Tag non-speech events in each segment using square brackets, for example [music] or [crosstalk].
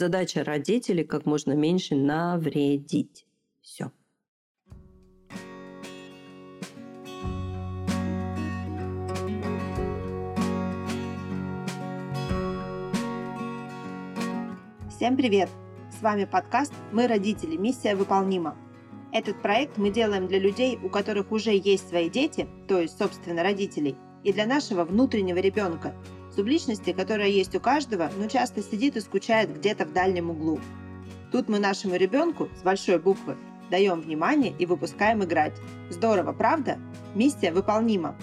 Задача родителей как можно меньше навредить. Все. Всем привет! С вами подкаст «Мы родители. Миссия выполнима». Этот проект мы делаем для людей, у которых уже есть свои дети, то есть, собственно, родителей, и для нашего внутреннего ребенка, субличности, которая есть у каждого, но часто сидит и скучает где-то в дальнем углу. Тут мы нашему ребенку с большой буквы даем внимание и выпускаем играть. Здорово, правда? Миссия выполнима.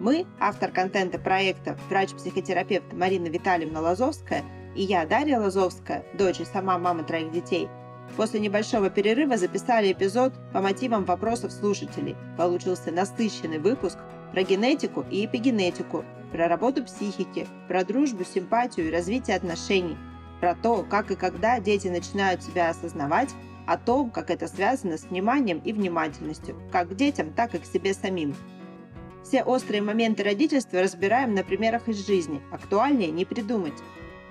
Мы, автор контента проекта врач-психотерапевт Марина Витальевна Лазовская – и я, Дарья Лазовская, дочь и сама мама троих детей, после небольшого перерыва записали эпизод по мотивам вопросов слушателей. Получился насыщенный выпуск про генетику и эпигенетику, про работу психики, про дружбу, симпатию и развитие отношений, про то, как и когда дети начинают себя осознавать, о том, как это связано с вниманием и внимательностью, как к детям, так и к себе самим. Все острые моменты родительства разбираем на примерах из жизни, актуальнее не придумать.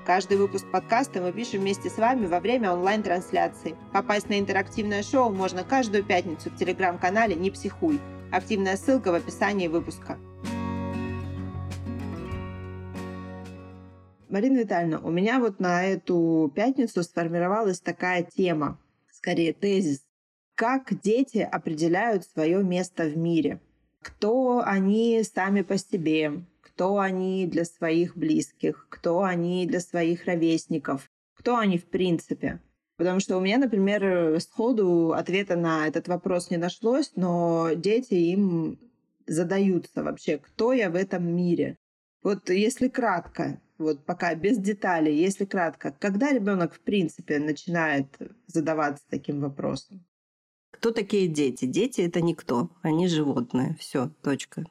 Каждый выпуск подкаста мы пишем вместе с вами во время онлайн-трансляции. Попасть на интерактивное шоу можно каждую пятницу в телеграм-канале «Не психуй». Активная ссылка в описании выпуска. Марина Витальевна, у меня вот на эту пятницу сформировалась такая тема, скорее тезис. Как дети определяют свое место в мире? Кто они сами по себе? кто они для своих близких, кто они для своих ровесников, кто они в принципе. Потому что у меня, например, сходу ответа на этот вопрос не нашлось, но дети им задаются вообще, кто я в этом мире. Вот если кратко, вот пока без деталей, если кратко, когда ребенок в принципе начинает задаваться таким вопросом? Кто такие дети? Дети это никто, они животные. Все, точка.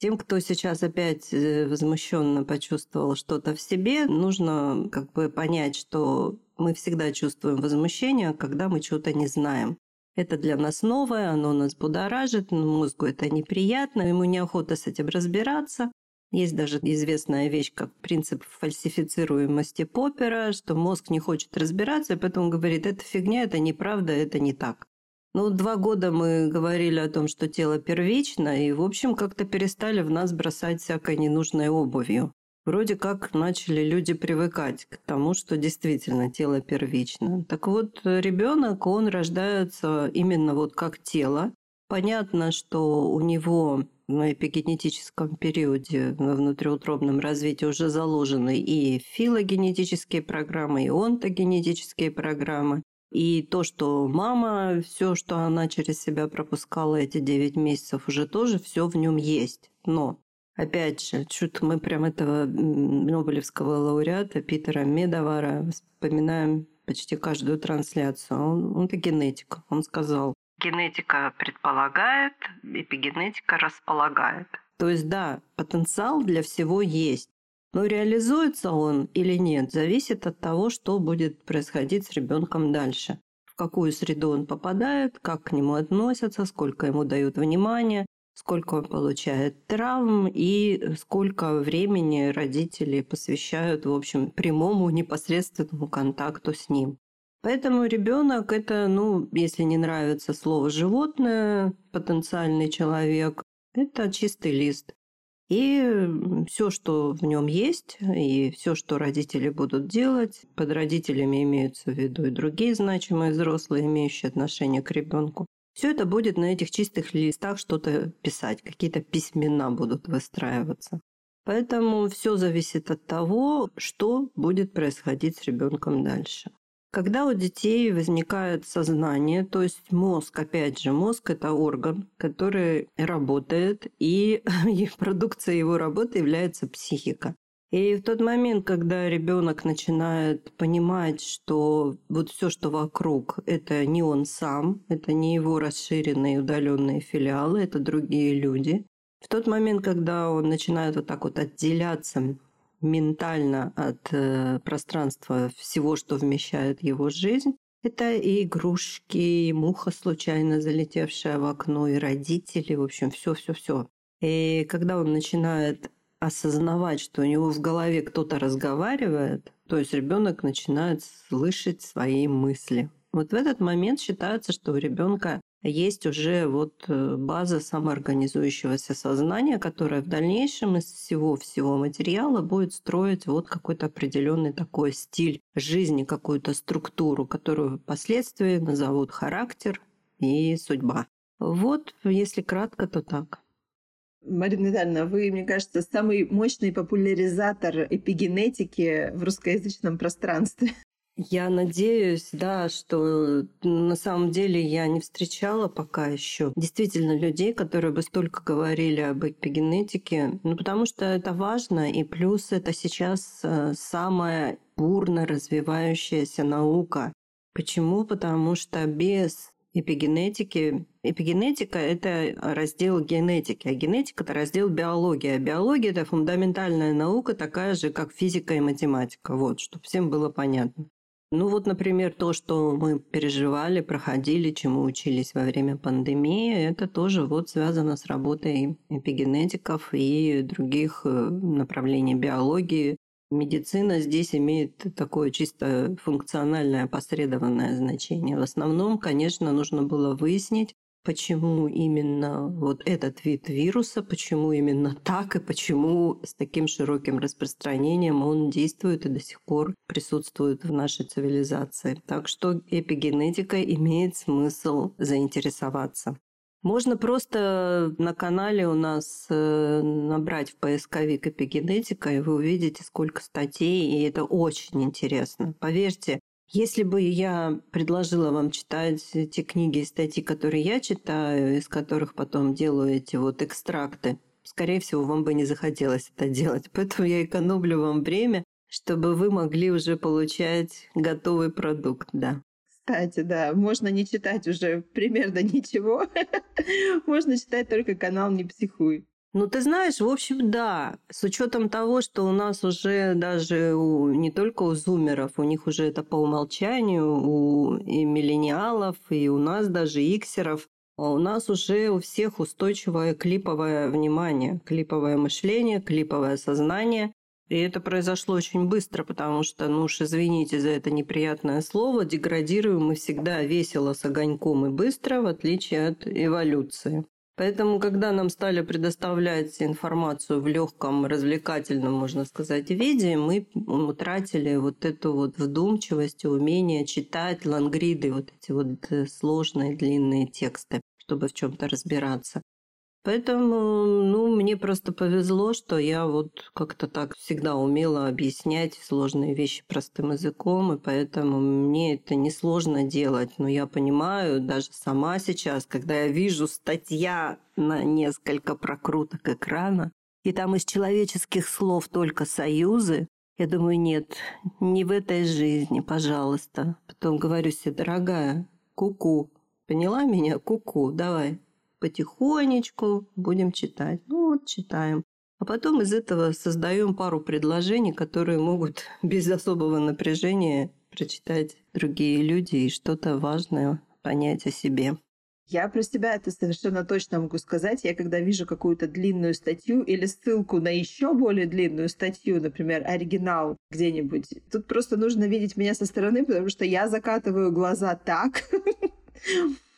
Тем, кто сейчас опять э, возмущенно почувствовал что-то в себе, нужно как бы понять, что мы всегда чувствуем возмущение, когда мы что-то не знаем. Это для нас новое, оно нас будоражит, мозгу это неприятно, ему неохота с этим разбираться. Есть даже известная вещь, как принцип фальсифицируемости Поппера, что мозг не хочет разбираться, и поэтому говорит, это фигня, это неправда, это не так. Ну, два года мы говорили о том, что тело первично, и, в общем, как-то перестали в нас бросать всякой ненужной обувью. Вроде как начали люди привыкать к тому, что действительно тело первично. Так вот, ребенок, он рождается именно вот как тело. Понятно, что у него на эпигенетическом периоде, во внутриутробном развитии уже заложены и филогенетические программы, и онтогенетические программы. И то, что мама, все, что она через себя пропускала эти 9 месяцев, уже тоже все в нем есть. Но Опять же, что-то мы прям этого Нобелевского лауреата Питера Медовара вспоминаем почти каждую трансляцию. Он, он это генетика. Он сказал, генетика предполагает, эпигенетика располагает. То есть, да, потенциал для всего есть. Но реализуется он или нет, зависит от того, что будет происходить с ребенком дальше. В какую среду он попадает, как к нему относятся, сколько ему дают внимания, сколько он получает травм и сколько времени родители посвящают, в общем, прямому непосредственному контакту с ним. Поэтому ребенок это, ну, если не нравится слово животное, потенциальный человек, это чистый лист. И все, что в нем есть, и все, что родители будут делать, под родителями имеются в виду и другие значимые взрослые, имеющие отношение к ребенку. Все это будет на этих чистых листах что-то писать, какие-то письмена будут выстраиваться. Поэтому все зависит от того, что будет происходить с ребенком дальше. Когда у детей возникает сознание, то есть мозг, опять же, мозг – это орган, который работает, и [laughs] продукцией его работы является психика. И в тот момент, когда ребенок начинает понимать, что вот все, что вокруг, это не он сам, это не его расширенные удаленные филиалы, это другие люди. В тот момент, когда он начинает вот так вот отделяться ментально от э, пространства всего, что вмещает его жизнь. Это и игрушки, и муха случайно залетевшая в окно, и родители, в общем, все-все-все. И когда он начинает осознавать, что у него в голове кто-то разговаривает, то есть ребенок начинает слышать свои мысли. Вот в этот момент считается, что у ребенка есть уже вот э, база самоорганизующегося сознания, которая в дальнейшем из всего-всего материала будет строить вот какой-то определенный такой стиль жизни, какую-то структуру, которую впоследствии назовут характер и судьба. Вот, если кратко, то так. Марина Витальевна, вы, мне кажется, самый мощный популяризатор эпигенетики в русскоязычном пространстве. Я надеюсь, да, что на самом деле я не встречала пока еще действительно людей, которые бы столько говорили об эпигенетике, ну потому что это важно, и плюс это сейчас э, самая бурно развивающаяся наука. Почему? Потому что без эпигенетики. Эпигенетика – это раздел генетики, а генетика – это раздел биологии. А биология – это фундаментальная наука, такая же, как физика и математика. Вот, чтобы всем было понятно. Ну вот, например, то, что мы переживали, проходили, чему учились во время пандемии, это тоже вот связано с работой эпигенетиков и других э, направлений биологии. Медицина здесь имеет такое чисто функциональное посредованное значение. В основном, конечно, нужно было выяснить, почему именно вот этот вид вируса, почему именно так и почему с таким широким распространением он действует и до сих пор присутствует в нашей цивилизации. Так что эпигенетикой имеет смысл заинтересоваться. Можно просто на канале у нас э, набрать в поисковик эпигенетика, и вы увидите, сколько статей, и это очень интересно. Поверьте, если бы я предложила вам читать те книги и статьи, которые я читаю, из которых потом делаю эти вот экстракты, скорее всего, вам бы не захотелось это делать. [laughs] Поэтому я экономлю вам время, чтобы вы могли уже получать готовый продукт, да. Кстати, да, можно не читать уже примерно [laughs] ничего. Можно читать только канал «Не психуй». Ну, ты знаешь, в общем, да. С учетом того, что у нас уже даже у, не только у зумеров, у них уже это по умолчанию, у и миллениалов, и у нас даже иксеров, а у нас уже у всех устойчивое клиповое внимание, клиповое мышление, клиповое сознание. И это произошло очень быстро, потому что, ну уж извините за это неприятное слово, деградируем мы всегда весело с огоньком и быстро, в отличие от эволюции. Поэтому, когда нам стали предоставлять информацию в легком, развлекательном, можно сказать, виде, мы утратили вот эту вот вдумчивость, умение читать лангриды, вот эти вот э, сложные длинные тексты, чтобы в чем-то разбираться. Поэтому, ну, мне просто повезло, что я вот как-то так всегда умела объяснять сложные вещи простым языком, и поэтому мне это несложно делать. Но я понимаю, даже сама сейчас, когда я вижу статья на несколько прокруток экрана, и там из человеческих слов только союзы, я думаю, нет, не в этой жизни, пожалуйста. Потом говорю себе, дорогая, куку, -ку, поняла меня? Куку, -ку, давай, потихонечку будем читать. Ну вот, читаем. А потом из этого создаем пару предложений, которые могут [laughs] без особого напряжения прочитать другие люди и что-то важное понять о себе. Я про себя это совершенно точно могу сказать. Я когда вижу какую-то длинную статью или ссылку на еще более длинную статью, например, оригинал где-нибудь, тут просто нужно видеть меня со стороны, потому что я закатываю глаза так, [laughs]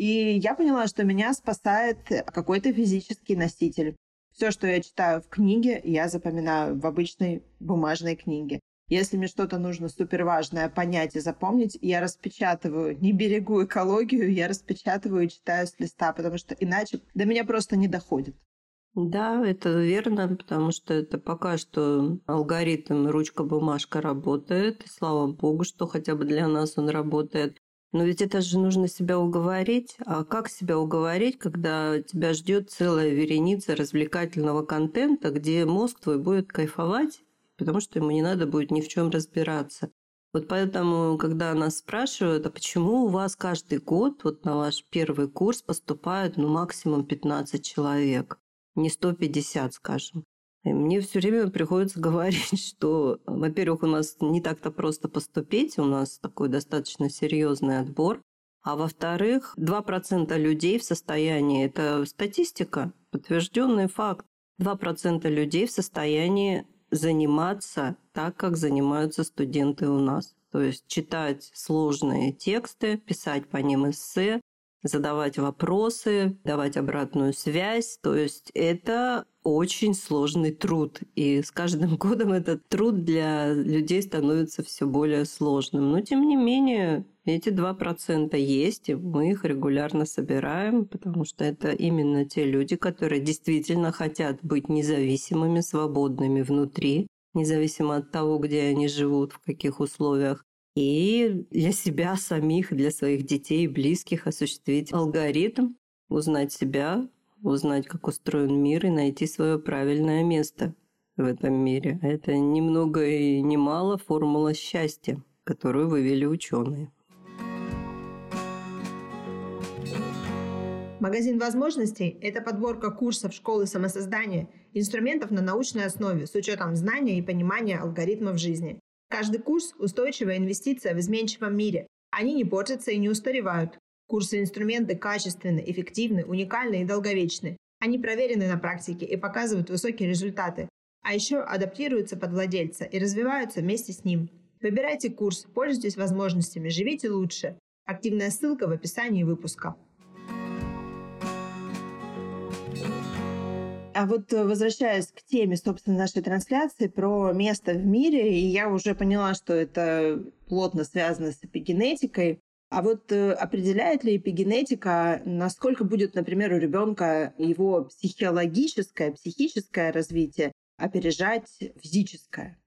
И я поняла, что меня спасает какой-то физический носитель. Все, что я читаю в книге, я запоминаю в обычной бумажной книге. Если мне что-то нужно супер важное понять и запомнить, я распечатываю, не берегу экологию, я распечатываю и читаю с листа, потому что иначе до меня просто не доходит. Да, это верно, потому что это пока что алгоритм ручка-бумажка работает. Слава богу, что хотя бы для нас он работает. Но ведь это же нужно себя уговорить. А как себя уговорить, когда тебя ждет целая вереница развлекательного контента, где мозг твой будет кайфовать, потому что ему не надо будет ни в чем разбираться. Вот поэтому, когда нас спрашивают, а почему у вас каждый год вот на ваш первый курс поступает ну, максимум 15 человек, не 150, скажем. И мне все время приходится говорить, [laughs] что, во-первых, у нас не так-то просто поступить, у нас такой достаточно серьезный отбор. А во-вторых, 2% людей в состоянии, это статистика, Подтвержденный факт. 2% людей в состоянии заниматься так, как занимаются студенты у нас. То есть читать сложные тексты, писать по ним эссе, задавать вопросы, давать обратную связь. То есть это очень сложный труд. И с каждым [laughs] годом этот труд для людей становится все более сложным. Но тем не менее, эти 2% есть, и мы их регулярно собираем, потому что это именно те люди, которые действительно хотят быть независимыми, свободными внутри, независимо от того, где они живут, в каких условиях и для себя самих, для своих детей близких осуществить алгоритм, узнать себя, узнать, как устроен мир и найти свое правильное место в этом мире. Это ни много и ни мало формула счастья, которую вывели ученые. Магазин возможностей – это подборка курсов школы самосоздания, инструментов на научной основе с учетом знания и понимания алгоритмов жизни. Каждый курс – устойчивая инвестиция в изменчивом мире. Они не портятся и не устаревают. Курсы инструменты качественны, эффективны, уникальны и долговечны. Они проверены на практике и показывают высокие результаты. А еще адаптируются под владельца и развиваются вместе с ним. Выбирайте курс, пользуйтесь возможностями, живите лучше. Активная ссылка в описании выпуска. А вот э, возвращаясь к теме, собственно, нашей трансляции про место в мире, и я уже поняла, что это плотно связано с эпигенетикой. А вот э, определяет ли эпигенетика, насколько будет, например, у ребенка его психологическое, психическое развитие опережать физическое?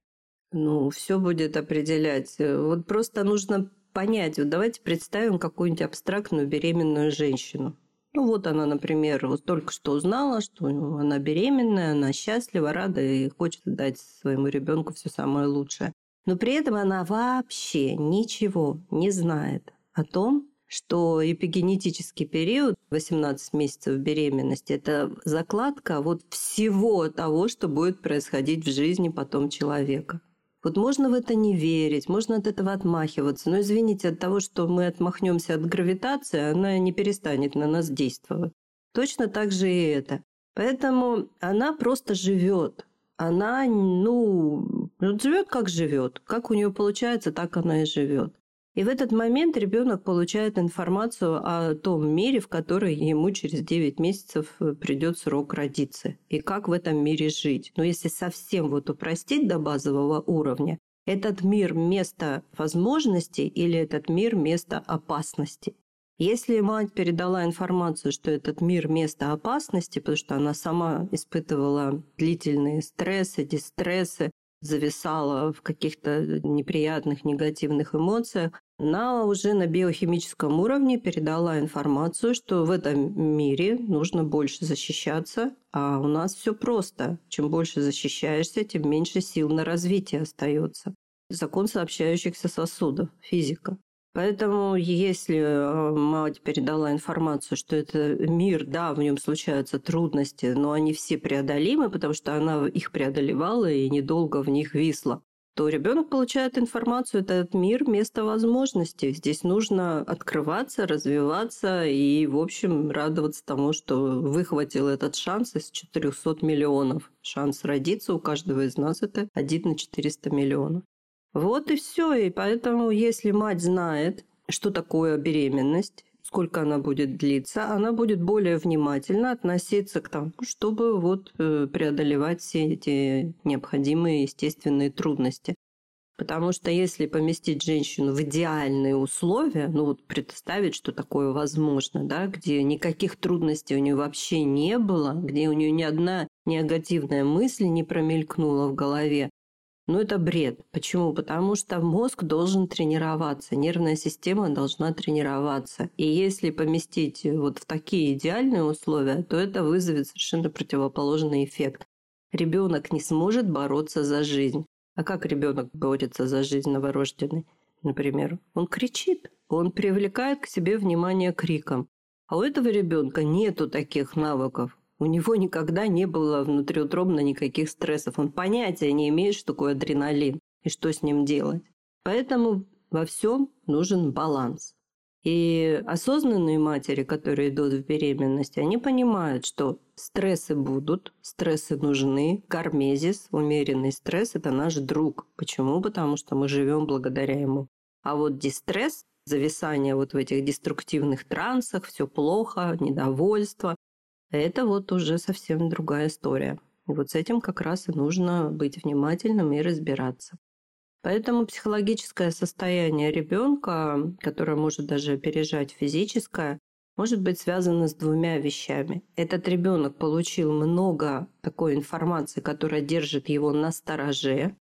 Ну, все будет определять. Вот просто нужно понять. Вот давайте представим какую-нибудь абстрактную беременную женщину. Ну вот она, например, вот только что узнала, что она беременная, она счастлива, рада и хочет дать своему ребенку все самое лучшее. Но при этом она вообще ничего не знает о том, что эпигенетический период 18 месяцев беременности – это закладка вот всего того, что будет происходить в жизни потом человека. Вот можно в это не верить, можно от этого отмахиваться. Но извините, от того, что мы отмахнемся от гравитации, она не перестанет на нас действовать. Точно так же и это. Поэтому она просто живет. Она, ну, живет как живет. Как у нее получается, так она и живет. И в этот момент ребенок получает информацию о том мире, в который ему через 9 месяцев э, придет срок родиться, и как в этом мире жить. Но если совсем вот упростить до базового уровня, этот мир – место возможностей или этот мир – место опасности. Если мать передала информацию, что этот мир – место опасности, потому что она сама испытывала длительные стрессы, дистрессы, зависала в каких-то неприятных, негативных эмоциях, она уже на биохимическом уровне передала информацию, что в этом мире нужно больше защищаться, а у нас все просто. Чем больше защищаешься, тем меньше сил на развитие остается. Закон сообщающихся сосудов, физика. Поэтому если э, мать передала информацию, что это мир, да, в нем случаются трудности, но они все преодолимы, потому что она их преодолевала и недолго в них висла, то ребенок получает информацию, этот мир – место возможностей. Здесь нужно открываться, развиваться и, в общем, радоваться тому, что выхватил этот шанс из 400 миллионов. Шанс родиться у каждого из нас – это 1 на 400 миллионов. Вот и все. И поэтому, если мать знает, что такое беременность, сколько она будет длиться, она будет более внимательно относиться к тому, чтобы вот э, преодолевать все эти необходимые естественные трудности. Потому что если поместить женщину в идеальные условия, ну вот представить, что такое возможно, да, где никаких трудностей у нее вообще не было, где у нее ни одна негативная мысль не промелькнула в голове, ну, это бред. Почему? Потому что мозг должен тренироваться, нервная система должна тренироваться. И если поместить вот в такие идеальные условия, то это вызовет совершенно противоположный эффект. Ребенок не сможет бороться за жизнь. А как ребенок борется за жизнь новорожденный? Например, он кричит, он привлекает к себе внимание криком. А у этого ребенка нету таких навыков. У него никогда не было внутриутробно никаких стрессов. Он понятия не имеет, что такое адреналин и что с ним делать. Поэтому во всем нужен баланс. И осознанные матери, которые идут в беременность, они понимают, что стрессы будут, стрессы нужны. Кармезис, умеренный стресс – это наш друг. Почему? Потому что мы живем благодаря ему. А вот дистресс, зависание вот в этих деструктивных трансах, все плохо, недовольство – это вот уже совсем другая история. И вот с этим как раз и нужно быть внимательным и разбираться. Поэтому психологическое состояние ребенка, которое может даже опережать физическое, может быть связано с двумя вещами. Этот ребенок получил много такой информации, которая держит его на стороже.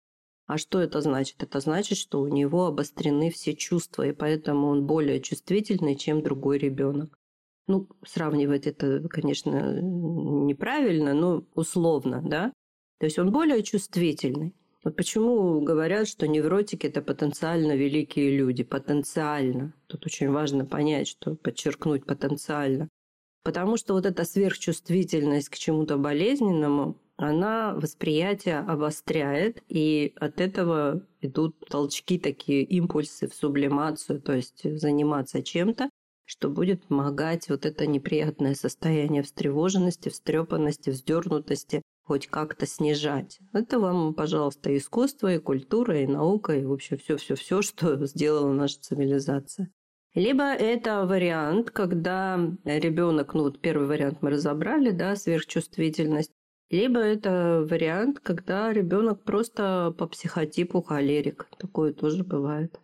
А что это значит? Это значит, что у него обострены все чувства, и поэтому он более чувствительный, чем другой ребенок. Ну, сравнивать это, конечно, неправильно, но условно, да? То есть он более чувствительный. Вот почему говорят, что невротики – это потенциально великие люди. Потенциально. Тут очень важно понять, что подчеркнуть потенциально. Потому что вот эта сверхчувствительность к чему-то болезненному, она восприятие обостряет, и от этого идут толчки, такие импульсы в сублимацию, то есть заниматься чем-то, что будет помогать вот это неприятное состояние встревоженности, встрепанности, вздернутости, хоть как-то снижать. Это вам, пожалуйста, искусство, и культура, и наука, и вообще все-все-все, [laughs] что сделала наша цивилизация. Либо это вариант, когда ребенок, ну вот первый вариант мы разобрали, да, сверхчувствительность, либо это вариант, когда ребенок просто по психотипу холерик. Такое тоже бывает.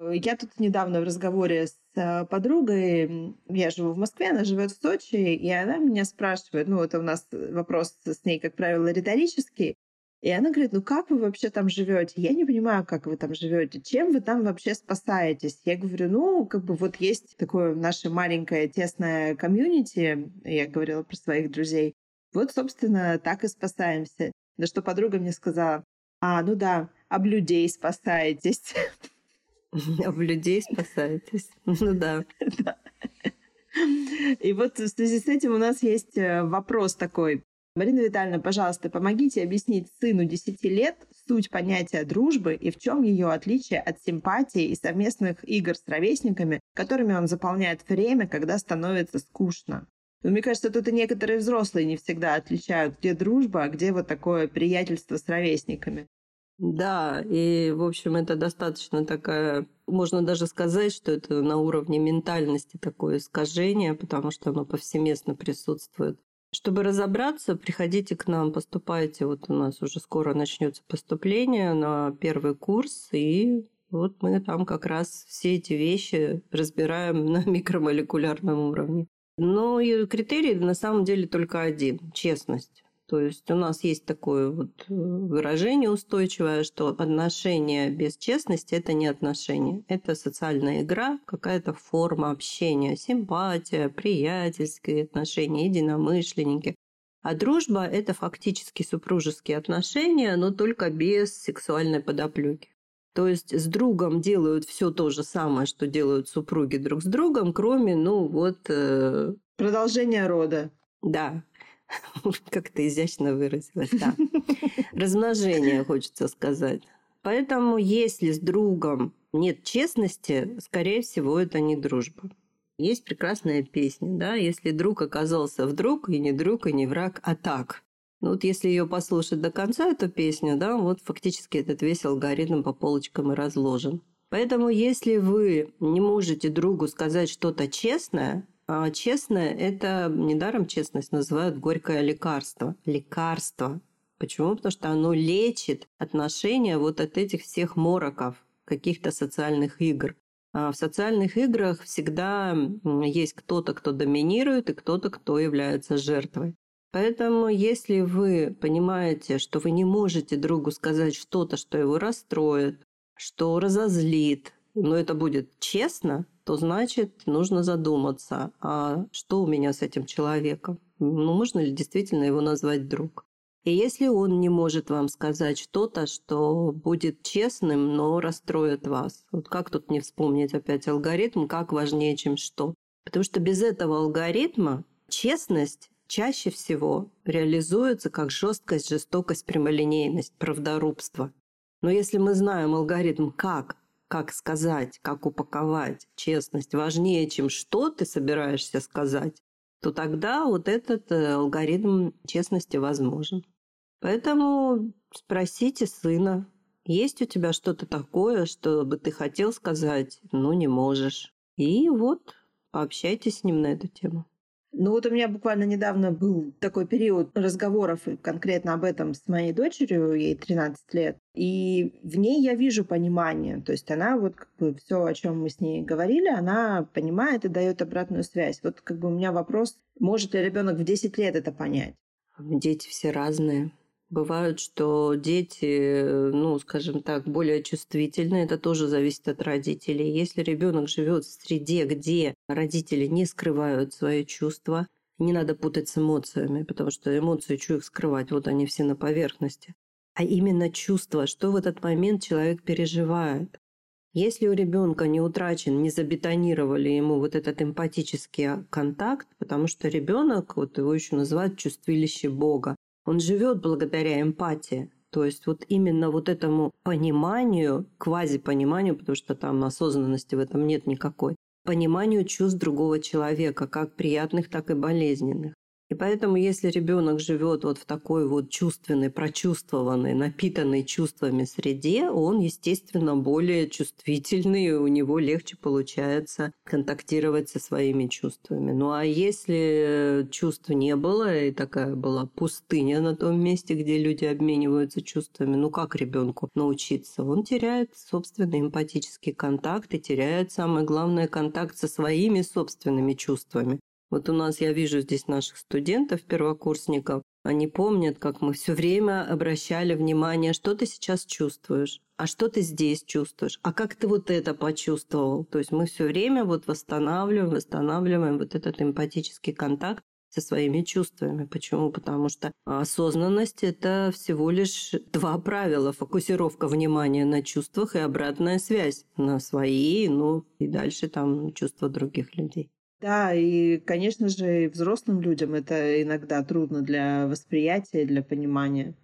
Я тут недавно в разговоре с э, подругой, я живу в Москве, она живет в Сочи, и она меня спрашивает, ну, это у нас вопрос с ней, как правило, риторический, и она говорит, ну как вы вообще там живете? Я не понимаю, как вы там живете. Чем вы там вообще спасаетесь? Я говорю, ну, как бы вот есть такое наше маленькое тесное комьюнити, я говорила про своих друзей. Вот, собственно, так и спасаемся. На что подруга мне сказала, а, ну да, об людей спасаетесь. [laughs] [laughs] Об людей спасаетесь. [laughs] Ну да. И вот в связи с этим у нас есть э, вопрос такой. Марина Витальевна, пожалуйста, помогите объяснить сыну 10 лет суть понятия дружбы и в чем ее отличие от симпатии и совместных игр с ровесниками, которыми он заполняет время, когда становится скучно. Но мне кажется, тут и некоторые взрослые не всегда отличают, где дружба, а где вот такое приятельство с ровесниками. Да, и, в общем, это достаточно такая... Можно даже сказать, что это на уровне ментальности такое искажение, потому что оно повсеместно присутствует. Чтобы разобраться, приходите к нам, поступайте. Вот у нас уже скоро начнется поступление на первый курс, и вот мы там как раз все эти вещи разбираем на [laughs] микромолекулярном уровне. Но и критерий на самом деле только один – честность. То есть у нас есть такое вот э, выражение устойчивое, что отношения без честности – это не отношения. Это социальная игра, какая-то форма общения, симпатия, приятельские отношения, единомышленники. А дружба – это фактически супружеские отношения, но только без сексуальной подоплеки. То есть с другом делают все то же самое, что делают супруги друг с другом, кроме, ну вот... Э... Продолжение рода. Да, Как то изящно выразилась, да. Размножение, хочется сказать. Поэтому, если с другом нет честности, скорее всего, это не дружба. Есть прекрасная песня, да, если друг оказался вдруг, и не друг, и не враг, а так. Ну вот если ее послушать до конца, эту песню, да, вот фактически этот весь алгоритм по полочкам и разложен. Поэтому если вы не можете другу сказать что-то честное, а честное – это недаром честность называют горькое лекарство. Лекарство. Почему? Потому что оно лечит отношения вот от этих всех мороков, каких-то социальных игр. А в социальных играх всегда есть кто-то, кто доминирует, и кто-то, кто является жертвой. Поэтому, если вы понимаете, что вы не можете другу сказать что-то, что его расстроит, что разозлит, но это будет честно, то значит нужно задуматься, а что у меня с этим человеком? Ну, можно ли действительно его назвать друг? И если он не может вам сказать что-то, что будет честным, но расстроит вас, вот как тут не вспомнить опять алгоритм, как важнее, чем что? Потому что без этого алгоритма честность чаще всего реализуется как жесткость, жестокость, прямолинейность, правдорубство. Но если мы знаем алгоритм, как как сказать, как упаковать, честность важнее, чем что ты собираешься сказать, то тогда вот этот э, алгоритм честности возможен. Поэтому спросите сына, есть у тебя что-то такое, что бы ты хотел сказать, но не можешь. И вот пообщайтесь с ним на эту тему. Ну вот у меня буквально недавно был такой период разговоров конкретно об этом с моей дочерью, ей 13 лет. И в ней я вижу понимание. То есть она вот как бы все, о чем мы с ней говорили, она понимает и дает обратную связь. Вот как бы у меня вопрос, может ли ребенок в 10 лет это понять? Дети все разные. Бывают, что дети, ну, скажем так, более чувствительны. Это тоже зависит от родителей. Если ребенок живет в среде, где родители не скрывают свои чувства, не надо путать с эмоциями, потому что эмоции, что скрывать, вот они все на поверхности. А именно чувства, что в этот момент человек переживает. Если у ребенка не утрачен, не забетонировали ему вот этот эмпатический контакт, потому что ребенок, вот его еще называют чувствилище Бога, он живет благодаря эмпатии. То есть вот именно вот этому пониманию, квазипониманию, потому что там осознанности в этом нет никакой, пониманию чувств другого человека, как приятных, так и болезненных. И поэтому, если ребенок живет вот в такой вот чувственной, прочувствованной, напитанной чувствами среде, он, естественно, более чувствительный, у него легче получается контактировать со своими чувствами. Ну а если чувств не было, и такая была пустыня на том месте, где люди обмениваются чувствами, ну как ребенку научиться? Он теряет собственный эмпатический контакт и теряет, самое главное, контакт со своими собственными чувствами. Вот у нас я вижу здесь наших студентов, первокурсников. Они помнят, как мы все время обращали внимание, что ты сейчас чувствуешь, а что ты здесь чувствуешь, а как ты вот это почувствовал. То есть мы все время вот восстанавливаем, восстанавливаем вот этот эмпатический контакт со своими чувствами. Почему? Потому что осознанность – это всего лишь два правила. Фокусировка внимания на чувствах и обратная связь на свои, ну и дальше там чувства других людей. Да, и, конечно же, взрослым людям это иногда трудно для восприятия, для понимания.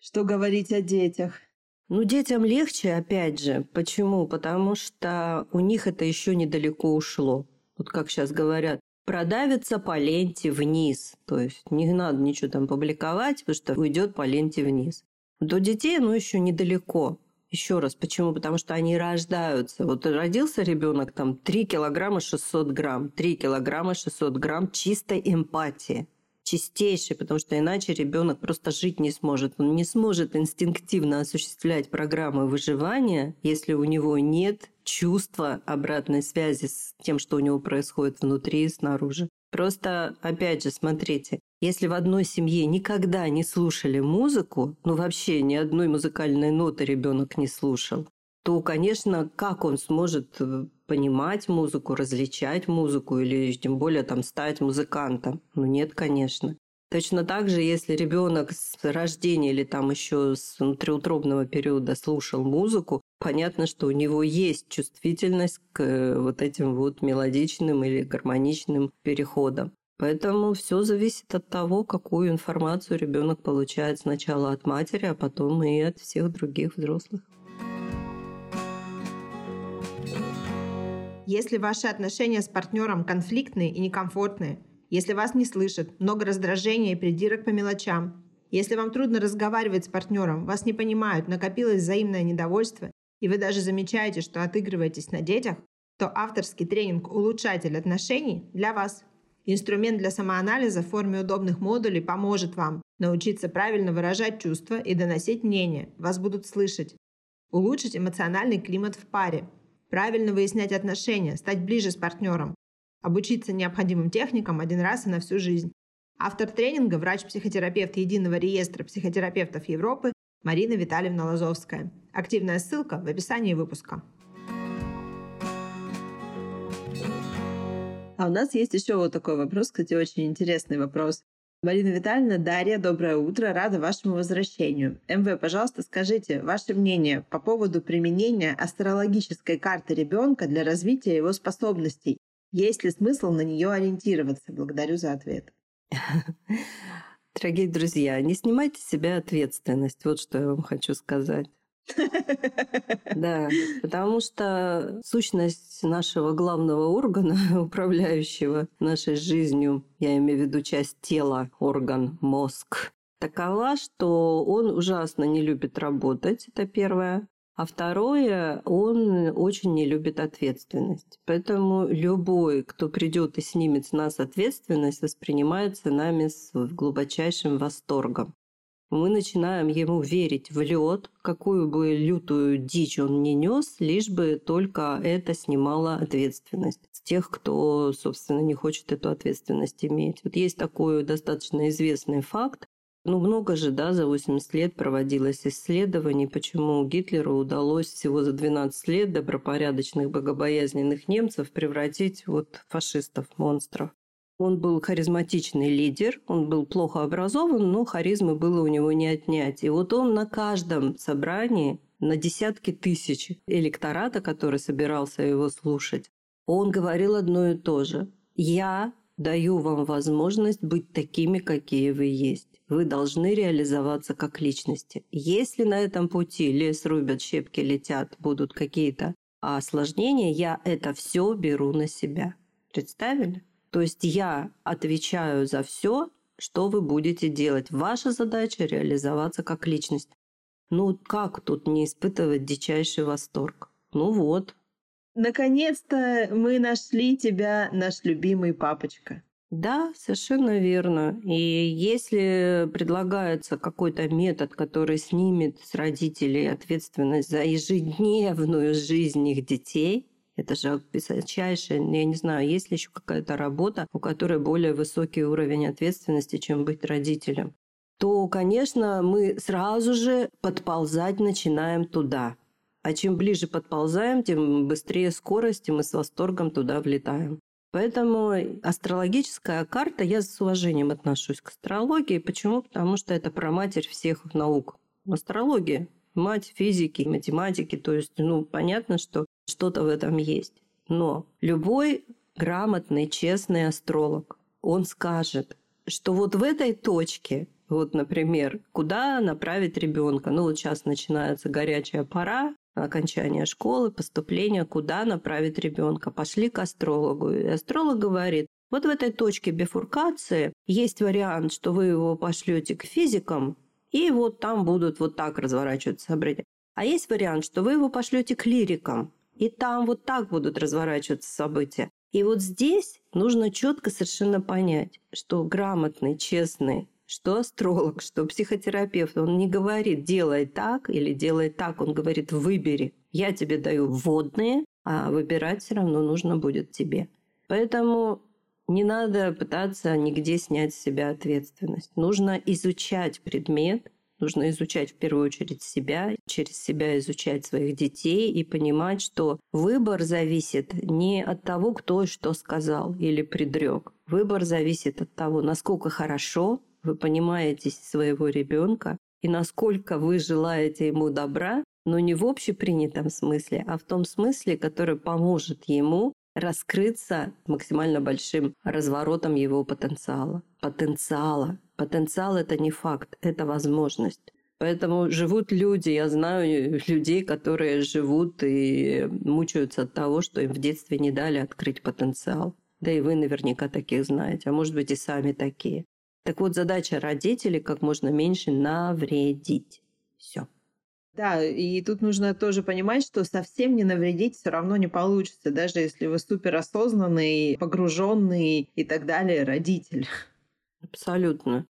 Что говорить о детях? Ну, детям легче, опять же. Почему? Потому что у них это еще недалеко ушло. Вот как сейчас говорят, продавится по ленте вниз. То есть не надо ничего там публиковать, потому что уйдет по ленте вниз. До детей, ну, еще недалеко. Еще раз, почему? Потому что они рождаются. Вот родился ребенок там 3 килограмма 600 грамм. 3 килограмма 600 грамм чистой эмпатии. Чистейшей, потому что иначе ребенок просто жить не сможет. Он не сможет инстинктивно осуществлять программы выживания, если у него нет чувства обратной связи с тем, что у него происходит внутри и снаружи. Просто, опять же, смотрите, если в одной семье никогда не слушали музыку, ну вообще ни одной музыкальной ноты ребенок не слушал, то, конечно, как он сможет э, понимать музыку, различать музыку или тем более там стать музыкантом? Ну нет, конечно. Точно так же, если ребенок с рождения или там еще с внутриутробного периода слушал музыку, понятно, что у него есть чувствительность к э, вот этим вот мелодичным или гармоничным переходам. Поэтому все зависит от того, какую информацию ребенок получает сначала от матери, а потом и от всех других взрослых. Если ваши отношения с партнером конфликтные и некомфортные, если вас не слышат, много раздражения и придирок по мелочам, если вам трудно разговаривать с партнером, вас не понимают, накопилось взаимное недовольство, и вы даже замечаете, что отыгрываетесь на детях, то авторский тренинг «Улучшатель отношений» для вас. Инструмент для самоанализа в форме удобных модулей поможет вам научиться правильно выражать чувства и доносить мнение. Вас будут слышать. Улучшить эмоциональный климат в паре. Правильно выяснять отношения, стать ближе с партнером обучиться необходимым техникам один раз и на всю жизнь. Автор тренинга – врач-психотерапевт Единого реестра психотерапевтов Европы Марина Витальевна Лазовская. Активная ссылка в описании выпуска. А у нас есть еще вот такой вопрос, кстати, очень интересный вопрос. Марина Витальевна, Дарья, доброе утро, рада вашему возвращению. МВ, пожалуйста, скажите ваше мнение по поводу применения астрологической карты ребенка для развития его способностей есть ли смысл на нее ориентироваться? Благодарю за ответ. Дорогие друзья, не снимайте с себя ответственность. Вот что я вам хочу сказать. Да, потому что сущность нашего главного органа, [laughs] управляющего нашей жизнью, я имею в виду часть тела, орган, мозг, такова, что он ужасно не любит работать, это первое. А второе, он очень не любит ответственность. Поэтому любой, кто придет и снимет с нас ответственность, воспринимается нами с глубочайшим восторгом мы начинаем ему верить в лед, какую бы лютую дичь он не нес, лишь бы только это снимало ответственность с тех, кто, собственно, не хочет эту ответственность иметь. Вот есть такой достаточно известный факт, ну, много же, да, за 80 лет проводилось исследований, почему Гитлеру удалось всего за 12 лет добропорядочных, богобоязненных немцев превратить вот фашистов, монстров. Он был харизматичный лидер, он был плохо образован, но харизмы было у него не отнять. И вот он на каждом собрании, на десятки тысяч электората, который собирался его слушать, он говорил одно и то же. «Я даю вам возможность быть такими, какие вы есть. Вы должны реализоваться как личности. Если на этом пути лес рубят, щепки летят, будут какие-то осложнения, я это все беру на себя». Представили? То есть я отвечаю за все, что вы будете делать. Ваша задача реализоваться как личность. Ну как тут не испытывать дичайший восторг? Ну вот. Наконец-то мы нашли тебя, наш любимый папочка. Да, совершенно верно. И если предлагается какой-то метод, который снимет с родителей ответственность за ежедневную жизнь их детей, это же высочайшая, я не знаю, есть ли еще какая-то работа, у которой более высокий уровень ответственности, чем быть родителем то, конечно, мы сразу же подползать начинаем туда. А чем ближе подползаем, тем быстрее скорость, и мы с восторгом туда влетаем. Поэтому астрологическая карта, я с уважением отношусь к астрологии. Почему? Потому что это про матерь всех наук. Астрология мать физики, математики. То есть, ну, понятно, что что-то в этом есть. Но любой грамотный, честный астролог, он скажет, что вот в этой точке, вот, например, куда направить ребенка, ну вот сейчас начинается горячая пора, окончание школы, поступление, куда направить ребенка. Пошли к астрологу. И астролог говорит, вот в этой точке бифуркации есть вариант, что вы его пошлете к физикам, и вот там будут вот так разворачиваться события. А есть вариант, что вы его пошлете к лирикам, и там вот так будут разворачиваться события. И вот здесь нужно четко совершенно понять, что грамотный, честный, что астролог, что психотерапевт, он не говорит «делай так» или «делай так», он говорит «выбери». Я тебе даю вводные, а выбирать все равно нужно будет тебе. Поэтому не надо пытаться нигде снять с себя ответственность. Нужно изучать предмет, нужно изучать в первую очередь себя, через себя изучать своих детей и понимать, что выбор зависит не от того, кто что сказал или предрек. Выбор зависит от того, насколько хорошо вы понимаете своего ребенка и насколько вы желаете ему добра, но не в общепринятом смысле, а в том смысле, который поможет ему раскрыться максимально большим разворотом его потенциала. Потенциала. Потенциал – это не факт, это возможность. Поэтому живут люди, я знаю людей, которые живут и мучаются от того, что им в детстве не дали открыть потенциал. Да и вы наверняка таких знаете, а может быть и сами такие. Так вот, задача родителей как можно меньше навредить. Все. Да, и тут нужно тоже понимать, что совсем не навредить все равно не получится, даже если вы суперосознанный, погруженный и так далее родитель. Абсолютно.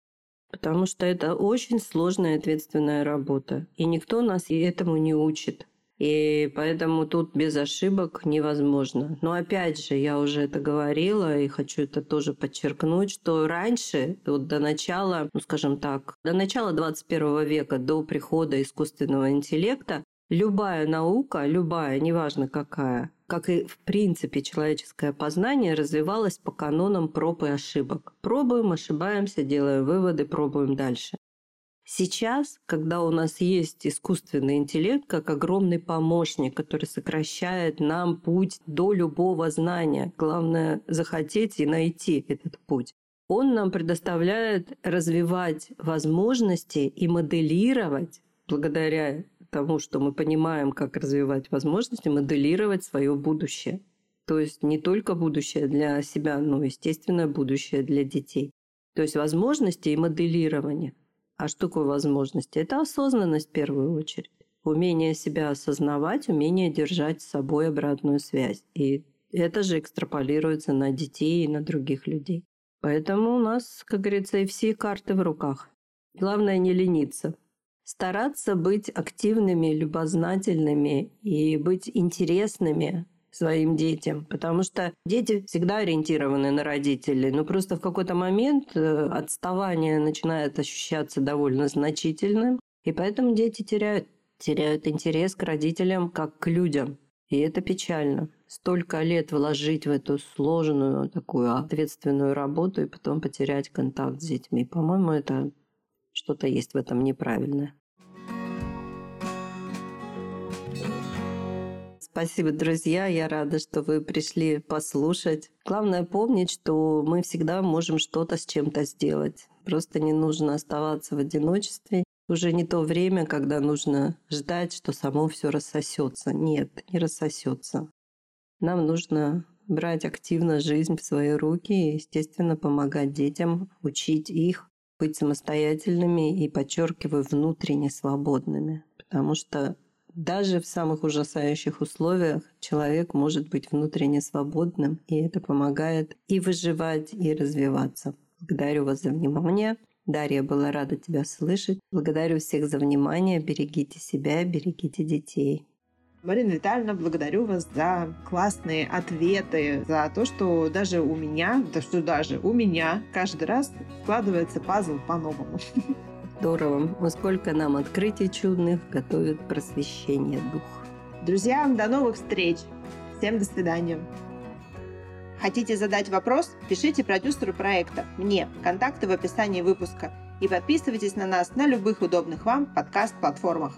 Потому что это очень сложная ответственная работа. И никто нас этому не учит. И поэтому тут без ошибок невозможно. Но опять же, я уже это говорила и хочу это тоже подчеркнуть, что раньше, вот до начала, ну скажем так, до начала 21 века, до прихода искусственного интеллекта, любая наука, любая, неважно какая, как и в принципе человеческое познание, развивалось по канонам проб и ошибок. Пробуем, ошибаемся, делаем выводы, пробуем дальше. Сейчас, когда у нас есть искусственный интеллект как огромный помощник, который сокращает нам путь до любого знания, главное захотеть и найти этот путь, он нам предоставляет развивать возможности и моделировать благодаря тому, что мы понимаем, как развивать возможности, моделировать свое будущее. То есть не только будущее для себя, но, естественное будущее для детей. То есть возможности и моделирование. А что такое возможности? Это осознанность в первую очередь. Умение себя осознавать, умение держать с собой обратную связь. И это же экстраполируется на детей и на других людей. Поэтому у нас, как говорится, и все карты в руках. Главное не лениться. Стараться быть активными, любознательными и быть интересными своим детям, потому что дети всегда ориентированы на родителей, но просто в какой-то момент э, отставание начинает ощущаться довольно значительным, и поэтому дети теряют, теряют интерес к родителям как к людям. И это печально. Столько лет вложить в эту сложную, такую ответственную работу и потом потерять контакт с детьми. По-моему, это что-то есть в этом неправильное. Спасибо, друзья. Я рада, что вы пришли послушать. Главное помнить, что мы всегда можем что-то с чем-то сделать. Просто не нужно оставаться в одиночестве уже не то время, когда нужно ждать, что само все рассосется. Нет, не рассосется. Нам нужно брать активно жизнь в свои руки и, естественно, помогать детям, учить их быть самостоятельными и, подчеркиваю, внутренне свободными. Потому что даже в самых ужасающих условиях человек может быть внутренне свободным, и это помогает и выживать, и развиваться. Благодарю вас за внимание. Дарья была рада тебя слышать. Благодарю всех за внимание. Берегите себя, берегите детей. Марина Витальевна, благодарю вас за классные ответы, за то, что даже у меня, да что даже у меня каждый раз складывается пазл по-новому. [laughs] Здорово. Во сколько нам открытий чудных готовит просвещение дух. Друзья, до новых встреч. Всем до свидания. Хотите задать вопрос? Пишите продюсеру проекта, мне, контакты в описании выпуска. И подписывайтесь на нас на любых удобных вам подкаст-платформах.